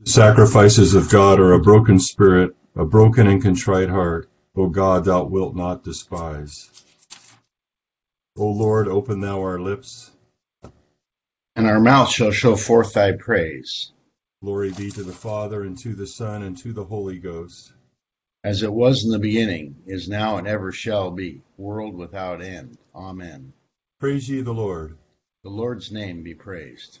The sacrifices of God are a broken spirit, a broken and contrite heart. O God, thou wilt not despise. O Lord, open thou our lips, and our mouth shall show forth thy praise. Glory be to the Father, and to the Son, and to the Holy Ghost. As it was in the beginning, is now, and ever shall be, world without end. Amen. Praise ye the Lord. The Lord's name be praised.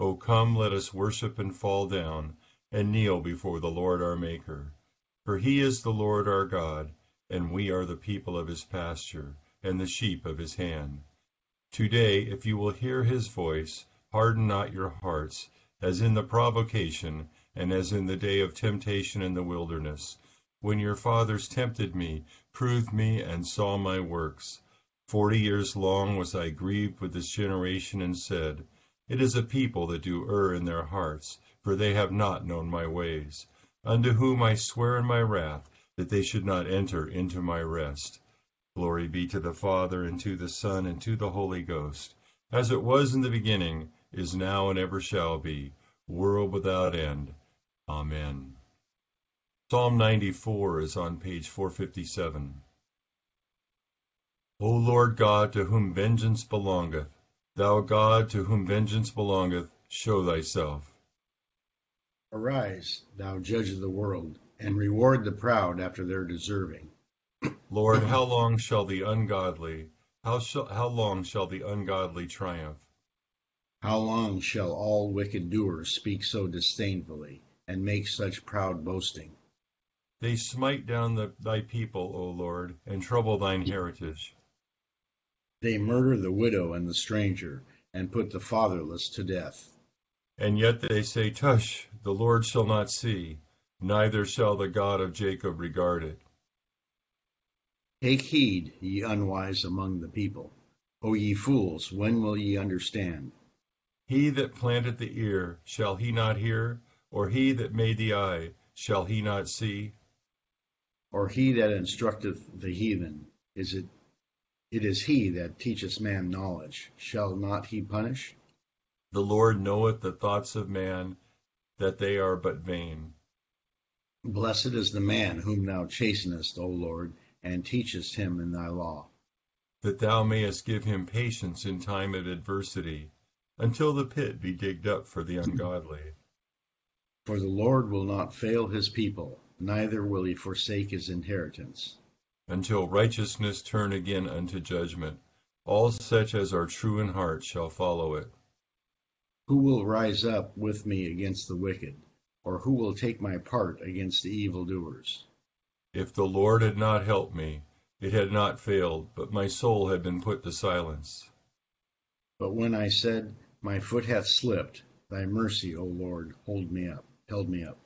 O come, let us worship and fall down, and kneel before the Lord our Maker. For he is the Lord our God, and we are the people of his pasture, and the sheep of his hand. Today, if you will hear his voice, harden not your hearts, as in the provocation, and as in the day of temptation in the wilderness, when your fathers tempted me, proved me, and saw my works. Forty years long was I grieved with this generation, and said, it is a people that do err in their hearts, for they have not known my ways. Unto whom I swear in my wrath, that they should not enter into my rest. Glory be to the Father, and to the Son, and to the Holy Ghost, as it was in the beginning, is now, and ever shall be, world without end. Amen. Psalm 94 is on page 457. O Lord God, to whom vengeance belongeth, Thou God, to whom vengeance belongeth, show thyself. Arise, thou judge of the world, and reward the proud after their deserving. Lord, how long shall the ungodly, how, shall, how long shall the ungodly triumph? How long shall all wicked doers speak so disdainfully, and make such proud boasting? They smite down the, thy people, O Lord, and trouble thine heritage. They murder the widow and the stranger, and put the fatherless to death. And yet they say, Tush, the Lord shall not see, neither shall the God of Jacob regard it. Take heed, ye unwise among the people. O ye fools, when will ye understand? He that planted the ear, shall he not hear? Or he that made the eye, shall he not see? Or he that instructeth the heathen, is it it is he that teacheth man knowledge. Shall not he punish? The Lord knoweth the thoughts of man, that they are but vain. Blessed is the man whom thou chastenest, O Lord, and teachest him in thy law. That thou mayest give him patience in time of adversity, until the pit be digged up for the ungodly. For the Lord will not fail his people, neither will he forsake his inheritance until righteousness turn again unto judgment. All such as are true in heart shall follow it. Who will rise up with me against the wicked? Or who will take my part against the evildoers? If the Lord had not helped me, it had not failed, but my soul had been put to silence. But when I said, My foot hath slipped, thy mercy, O Lord, hold me up, held me up.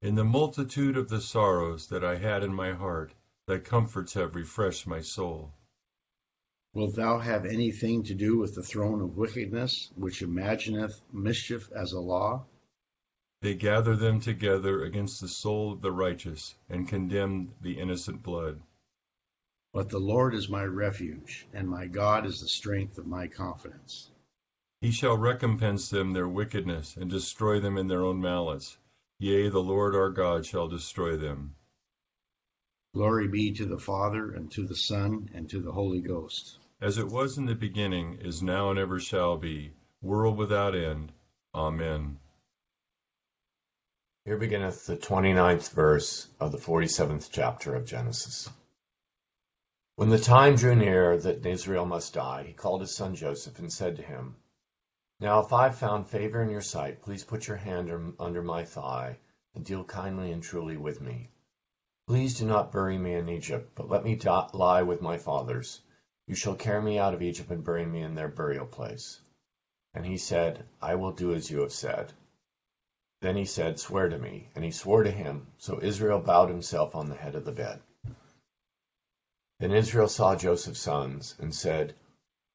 In the multitude of the sorrows that I had in my heart, Thy comforts have refreshed my soul. Wilt thou have anything to do with the throne of wickedness, which imagineth mischief as a law? They gather them together against the soul of the righteous, and condemn the innocent blood. But the Lord is my refuge, and my God is the strength of my confidence. He shall recompense them their wickedness, and destroy them in their own malice. Yea, the Lord our God shall destroy them. Glory be to the Father, and to the Son, and to the Holy Ghost. As it was in the beginning, is now, and ever shall be, world without end. Amen. Here beginneth the twenty-ninth verse of the forty-seventh chapter of Genesis. When the time drew near that Israel must die, he called his son Joseph and said to him, Now if I have found favor in your sight, please put your hand um, under my thigh, and deal kindly and truly with me. Please do not bury me in Egypt, but let me lie with my fathers. You shall carry me out of Egypt and bury me in their burial place. And he said, I will do as you have said. Then he said, Swear to me. And he swore to him. So Israel bowed himself on the head of the bed. Then Israel saw Joseph's sons, and said,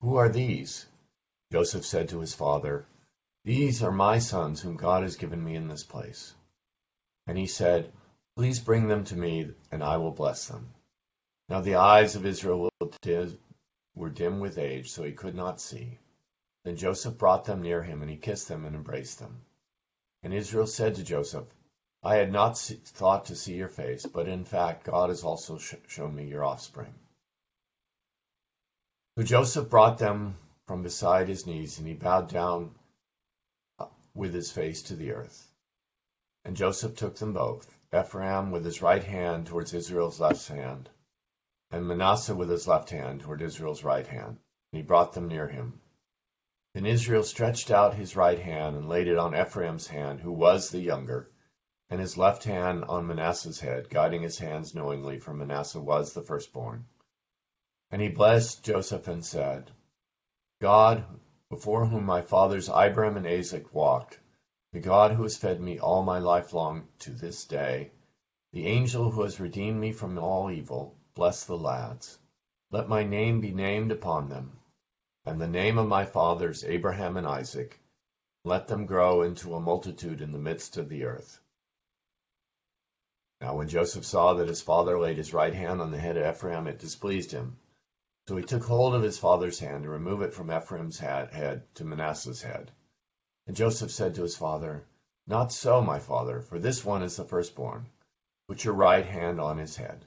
Who are these? Joseph said to his father, These are my sons whom God has given me in this place. And he said, Please bring them to me, and I will bless them. Now the eyes of Israel were dim with age, so he could not see. Then Joseph brought them near him, and he kissed them and embraced them. And Israel said to Joseph, I had not thought to see your face, but in fact God has also shown me your offspring. So Joseph brought them from beside his knees, and he bowed down uh, with his face to the earth. And Joseph took them both, Ephraim with his right hand towards Israel's left hand, and Manasseh with his left hand toward Israel's right hand. And he brought them near him. Then Israel stretched out his right hand and laid it on Ephraim's hand, who was the younger, and his left hand on Manasseh's head, guiding his hands knowingly, for Manasseh was the firstborn. And he blessed Joseph and said, God, before whom my fathers Abraham and Isaac walked, the God who has fed me all my life long to this day, the angel who has redeemed me from all evil, bless the lads. Let my name be named upon them, and the name of my fathers Abraham and Isaac. Let them grow into a multitude in the midst of the earth. Now when Joseph saw that his father laid his right hand on the head of Ephraim, it displeased him. So he took hold of his father's hand to remove it from Ephraim's head to Manasseh's head. And Joseph said to his father, Not so, my father, for this one is the firstborn. Put your right hand on his head.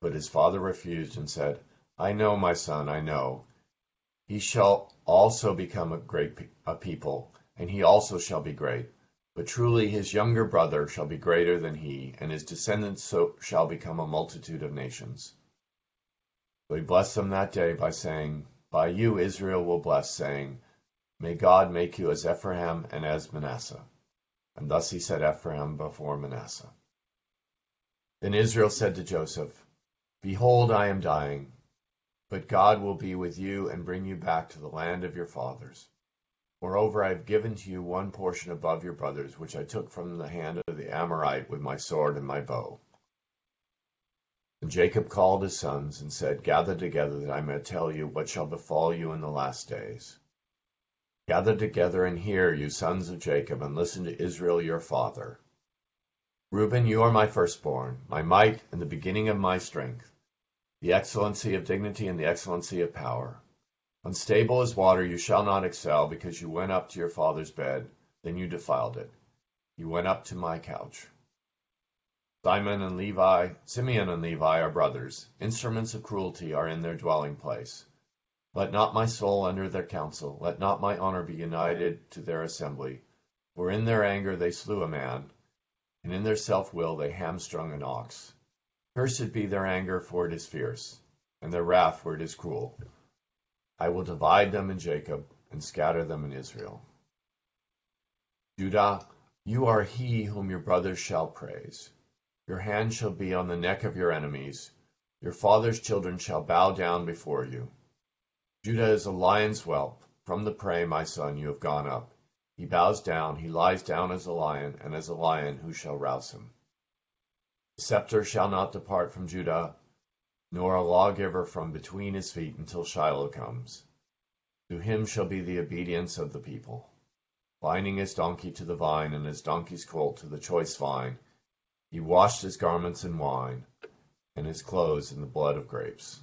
But his father refused and said, I know, my son, I know. He shall also become a great a people, and he also shall be great. But truly his younger brother shall be greater than he, and his descendants so shall become a multitude of nations. So he blessed them that day by saying, By you Israel will bless, saying, May God make you as Ephraim and as Manasseh. And thus he set Ephraim before Manasseh. Then Israel said to Joseph, Behold, I am dying, but God will be with you and bring you back to the land of your fathers. Moreover, I have given to you one portion above your brothers, which I took from the hand of the Amorite with my sword and my bow. And Jacob called his sons and said, Gather together that I may tell you what shall befall you in the last days. Gather together and hear, you sons of Jacob, and listen to Israel your father. Reuben, you are my firstborn, my might and the beginning of my strength, the excellency of dignity and the excellency of power. Unstable as water, you shall not excel, because you went up to your father's bed, then you defiled it. You went up to my couch. Simon and Levi, Simeon and Levi are brothers. Instruments of cruelty are in their dwelling place. Let not my soul under their counsel, let not my honor be united to their assembly. For in their anger they slew a man, and in their self-will they hamstrung an ox. Cursed be their anger, for it is fierce, and their wrath, for it is cruel. I will divide them in Jacob, and scatter them in Israel. Judah, you are he whom your brothers shall praise. Your hand shall be on the neck of your enemies. Your father's children shall bow down before you. Judah is a lion's whelp. From the prey, my son, you have gone up. He bows down, he lies down as a lion, and as a lion who shall rouse him? The scepter shall not depart from Judah, nor a lawgiver from between his feet until Shiloh comes. To him shall be the obedience of the people. Binding his donkey to the vine, and his donkey's colt to the choice vine, he washed his garments in wine, and his clothes in the blood of grapes.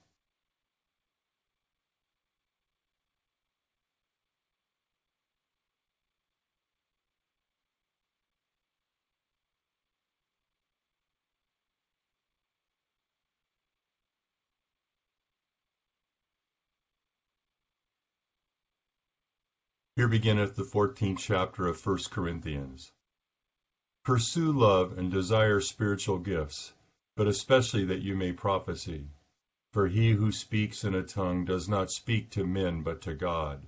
Here beginneth the fourteenth chapter of First Corinthians. Pursue love and desire spiritual gifts, but especially that you may prophesy. For he who speaks in a tongue does not speak to men but to God,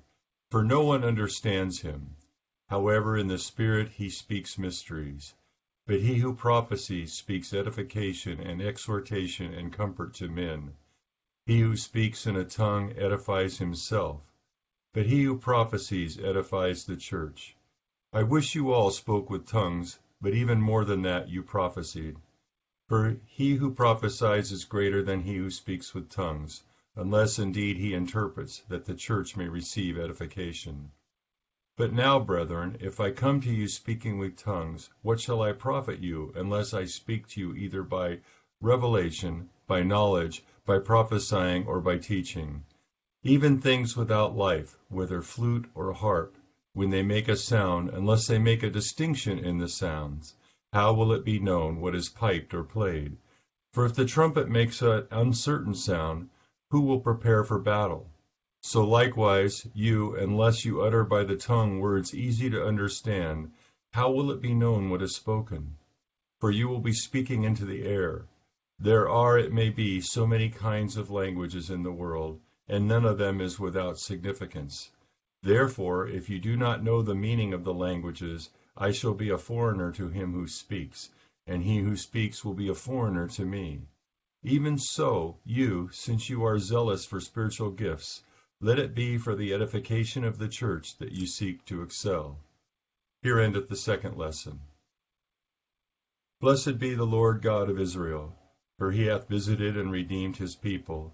for no one understands him. However, in the Spirit he speaks mysteries. But he who prophesies speaks edification and exhortation and comfort to men. He who speaks in a tongue edifies himself, but he who prophesies edifies the church. I wish you all spoke with tongues but even more than that you prophesied. For he who prophesies is greater than he who speaks with tongues, unless indeed he interprets, that the church may receive edification. But now, brethren, if I come to you speaking with tongues, what shall I profit you, unless I speak to you either by revelation, by knowledge, by prophesying, or by teaching? Even things without life, whether flute or harp, when they make a sound, unless they make a distinction in the sounds, how will it be known what is piped or played? For if the trumpet makes an uncertain sound, who will prepare for battle? So likewise, you, unless you utter by the tongue words easy to understand, how will it be known what is spoken? For you will be speaking into the air. There are, it may be, so many kinds of languages in the world, and none of them is without significance. Therefore, if you do not know the meaning of the languages, I shall be a foreigner to him who speaks, and he who speaks will be a foreigner to me. Even so, you, since you are zealous for spiritual gifts, let it be for the edification of the church that you seek to excel. Here endeth the second lesson. Blessed be the Lord God of Israel, for he hath visited and redeemed his people,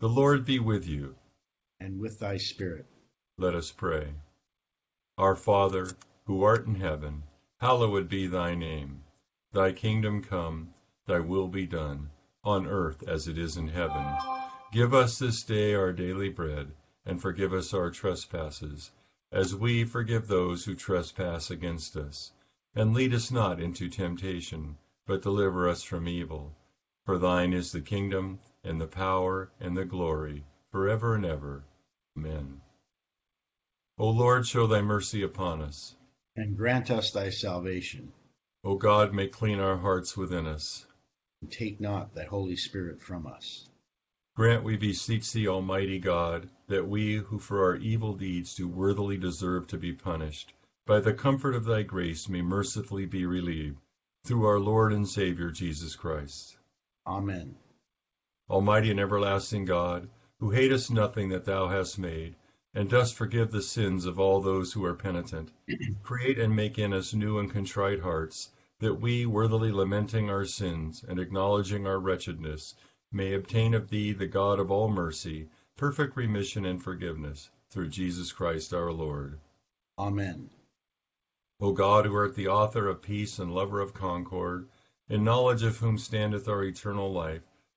The Lord be with you. And with thy spirit. Let us pray. Our Father, who art in heaven, hallowed be thy name. Thy kingdom come, thy will be done, on earth as it is in heaven. Give us this day our daily bread, and forgive us our trespasses, as we forgive those who trespass against us. And lead us not into temptation, but deliver us from evil. For thine is the kingdom, and the power, and the glory, forever and ever. Amen. O Lord, show thy mercy upon us. And grant us thy salvation. O God, make clean our hearts within us. and take not thy Holy Spirit from us. Grant, we beseech thee, Almighty God, that we who for our evil deeds do worthily deserve to be punished, by the comfort of thy grace may mercifully be relieved, through our Lord and Saviour Jesus Christ. Amen. Almighty and everlasting God, who hatest nothing that thou hast made, and dost forgive the sins of all those who are penitent, create and make in us new and contrite hearts, that we, worthily lamenting our sins and acknowledging our wretchedness, may obtain of thee, the God of all mercy, perfect remission and forgiveness, through Jesus Christ our Lord. Amen. O God, who art the author of peace and lover of concord, in knowledge of whom standeth our eternal life,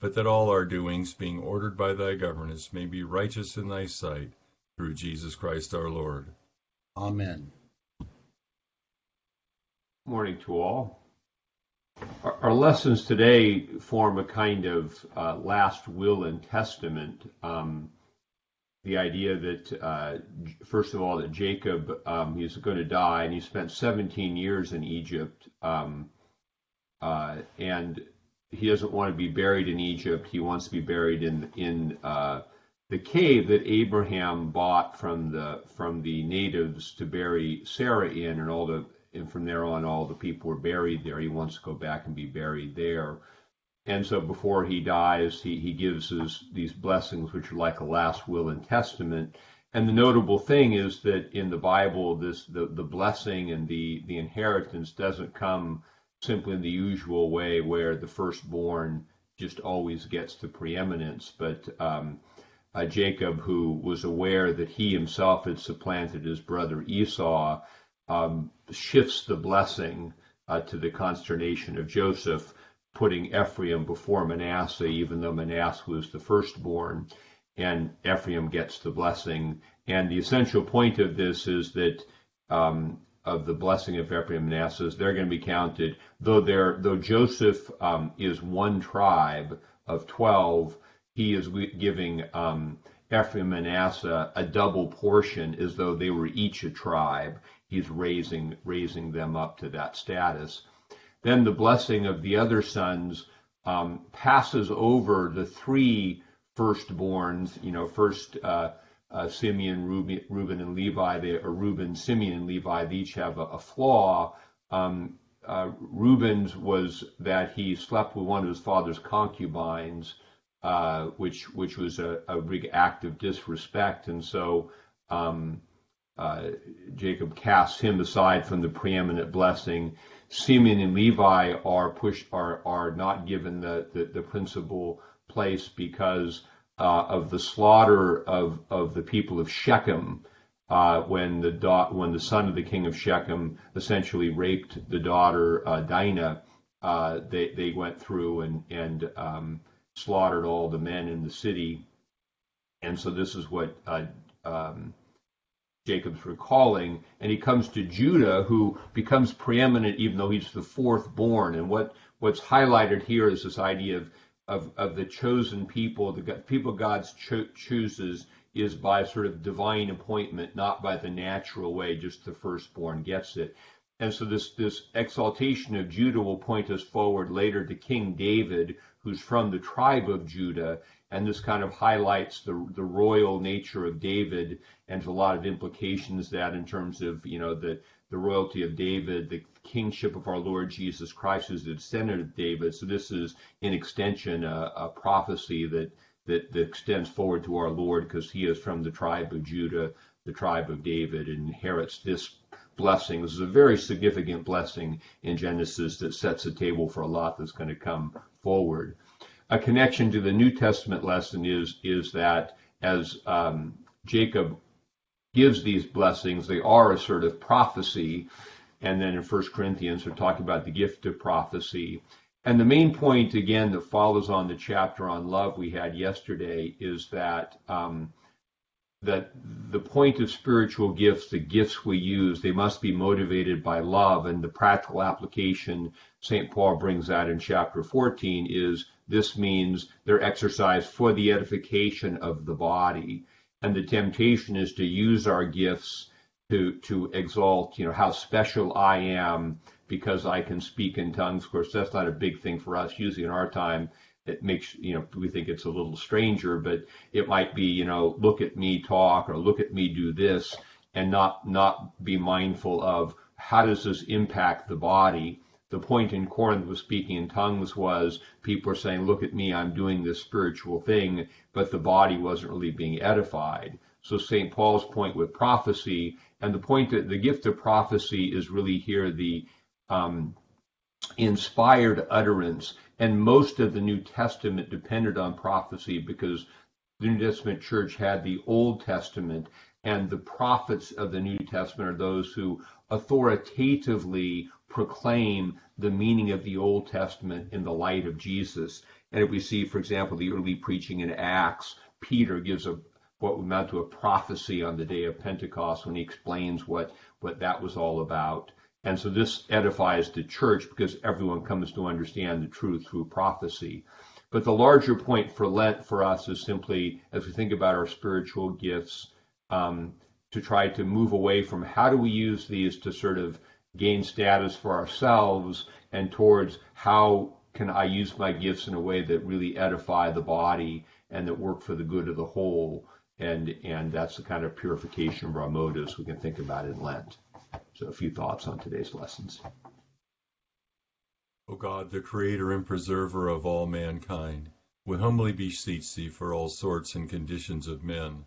but that all our doings, being ordered by thy governance, may be righteous in thy sight, through Jesus Christ our Lord. Amen. Morning to all. Our, lessons today form a kind of uh, last will and testament. Um, the idea that, uh, first of all, that Jacob, um, he's going to die, and he spent 17 years in Egypt, um, uh, and he doesn't want to be buried in Egypt. He wants to be buried in in uh, the cave that Abraham bought from the from the natives to bury Sarah in, and all the and from there on, all the people were buried there. He wants to go back and be buried there. And so before he dies, he, he gives his, these blessings, which are like a last will and testament. And the notable thing is that in the Bible, this the, the blessing and the, the inheritance doesn't come simply in the usual way where the firstborn just always gets the preeminence. But um, uh, Jacob, who was aware that he himself had supplanted his brother Esau, um, shifts the blessing uh, to the consternation of Joseph, putting Ephraim before Manasseh, even though Manasseh was the firstborn, and Ephraim gets the blessing. And the essential point of this is that um, of the blessing of Ephraim and Manasseh, they're going to be counted. Though they though Joseph um, is one tribe of twelve, he is giving um, Ephraim and Manasseh a double portion, as though they were each a tribe he's raising raising them up to that status. Then the blessing of the other sons um, passes over the three firstborns. You know, first uh, uh, Simeon, Reuben, Reuben, and Levi. They, or Reuben, Simeon, and Levi. They each have a, a flaw. Um, uh, Reuben's was that he slept with one of his father's concubines, uh, which which was a, a, big act of disrespect, and so um, uh, Jacob casts him aside from the preeminent blessing. Simeon and Levi are pushed are are not given the the, the principal place because uh, of the slaughter of of the people of Shechem. Uh, when the da- when the son of the king of Shechem essentially raped the daughter uh, Dinah, uh, they they went through and and um, slaughtered all the men in the city, and so this is what uh, um, Jacob's recalling, and he comes to Judah, who becomes preeminent even though he's the fourth born. And what, what's highlighted here is this idea of, of, of the chosen people, the people God cho- chooses is by sort of divine appointment, not by the natural way, just the firstborn gets it. And so this, this exaltation of Judah will point us forward later to King David, who's from the tribe of Judah, and this kind of highlights the the royal nature of David and a lot of implications that in terms of you know the the royalty of David, the kingship of our Lord Jesus Christ, who's the descendant of David. So this is in extension a, a prophecy that, that that extends forward to our Lord because he is from the tribe of Judah, the tribe of David, and inherits this blessing. This is a very significant blessing in Genesis that sets the table for a lot that's going to come forward a connection to the New Testament lesson is is that as um, Jacob gives these blessings, they are a sort of prophecy. And then in 1 Corinthians, we're talking about the gift of prophecy. and the main point, again, that follows on the chapter on love we had yesterday is that um, that the point of spiritual gifts, the gifts we use, they must be motivated by love. And the practical application St. Paul brings out in chapter 14 is this means they're exercised for the edification of the body. And the temptation is to use our gifts to, to exalt, you know, how special I am because I can speak in tongues. Of course, that's not a big thing for us. Usually in our time, it makes, you know, we think it's a little stranger, but it might be, you know, look at me talk or look at me do this and not, not be mindful of how does this impact the body. The point in Corinth was speaking in tongues was people were saying, look at me, I'm doing this spiritual thing, but the body wasn't really being edified. So St. Paul's point with prophecy, and the point that the gift of prophecy is really here the um, inspired utterance. And most of the New Testament depended on prophecy because the New Testament church had the Old Testament, and the prophets of the New Testament are those who authoritatively proclaim the meaning of the Old Testament in the light of Jesus. And if we see, for example, the early preaching in Acts, Peter gives a what would amount to a prophecy on the day of Pentecost when he explains what, what that was all about. And so this edifies the church because everyone comes to understand the truth through prophecy. But the larger point for Lent for us is simply, as we think about our spiritual gifts, um, to try to move away from how do we use these to sort of gain status for ourselves and towards how can I use my gifts in a way that really edify the body and that work for the good of the whole. And, and that's the kind of purification of our motives we can think about in Lent. So a few thoughts on today's lessons. O God, the creator and preserver of all mankind, we humbly beseech thee for all sorts and conditions of men,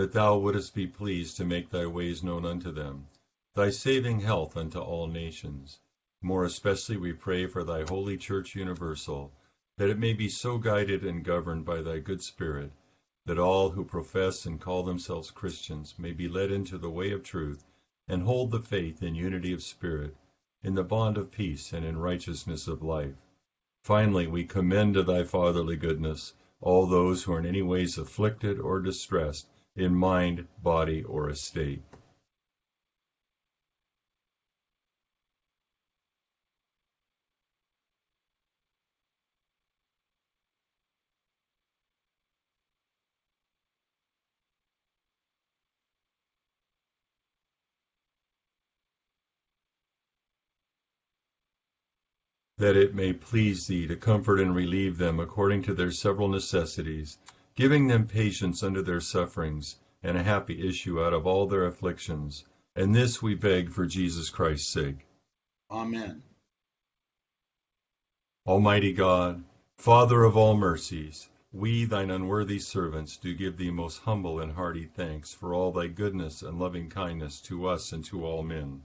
that thou wouldest be pleased to make thy ways known unto them, thy saving health unto all nations. More especially we pray for thy holy church universal, that it may be so guided and governed by thy good spirit, that all who profess and call themselves Christians may be led into the way of truth and hold the faith in unity of spirit, in the bond of peace, and in righteousness of life. Finally, we commend to thy fatherly goodness all those who are in any ways afflicted or distressed in mind, body, or estate. that it may please thee to comfort and relieve them according to their several necessities, giving them patience under their sufferings, and a happy issue out of all their afflictions. And this we beg for Jesus Christ's sake. Amen. Almighty God, Father of all mercies, we, thine unworthy servants, do give thee most humble and hearty thanks for all thy goodness and loving kindness to us and to all men.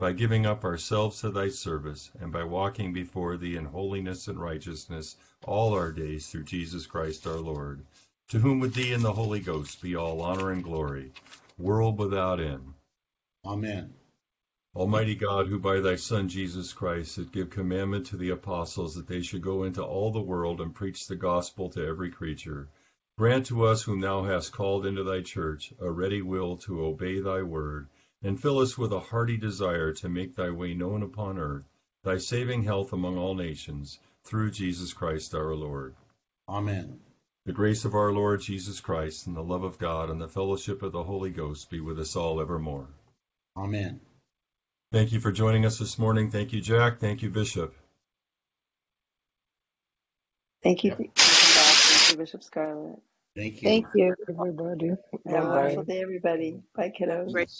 by giving up ourselves to thy service, and by walking before thee in holiness and righteousness all our days through Jesus Christ our Lord, to whom with thee and the Holy Ghost be all honor and glory, world without end. Amen. Almighty God, who by thy Son Jesus Christ did give commandment to the apostles that they should go into all the world and preach the gospel to every creature, grant to us whom thou hast called into thy church a ready will to obey thy word, and fill us with a hearty desire to make thy way known upon earth, thy saving health among all nations, through Jesus Christ our Lord. Amen. The grace of our Lord Jesus Christ, and the love of God, and the fellowship of the Holy Ghost be with us all evermore. Amen. Thank you for joining us this morning. Thank you, Jack. Thank you, Bishop. Thank you, Yep. Bishop Thank you, Bishop Scarlett. Thank you. Thank you, everybody. Have a Bye-bye. wonderful day, everybody. Bye, kiddos. Great.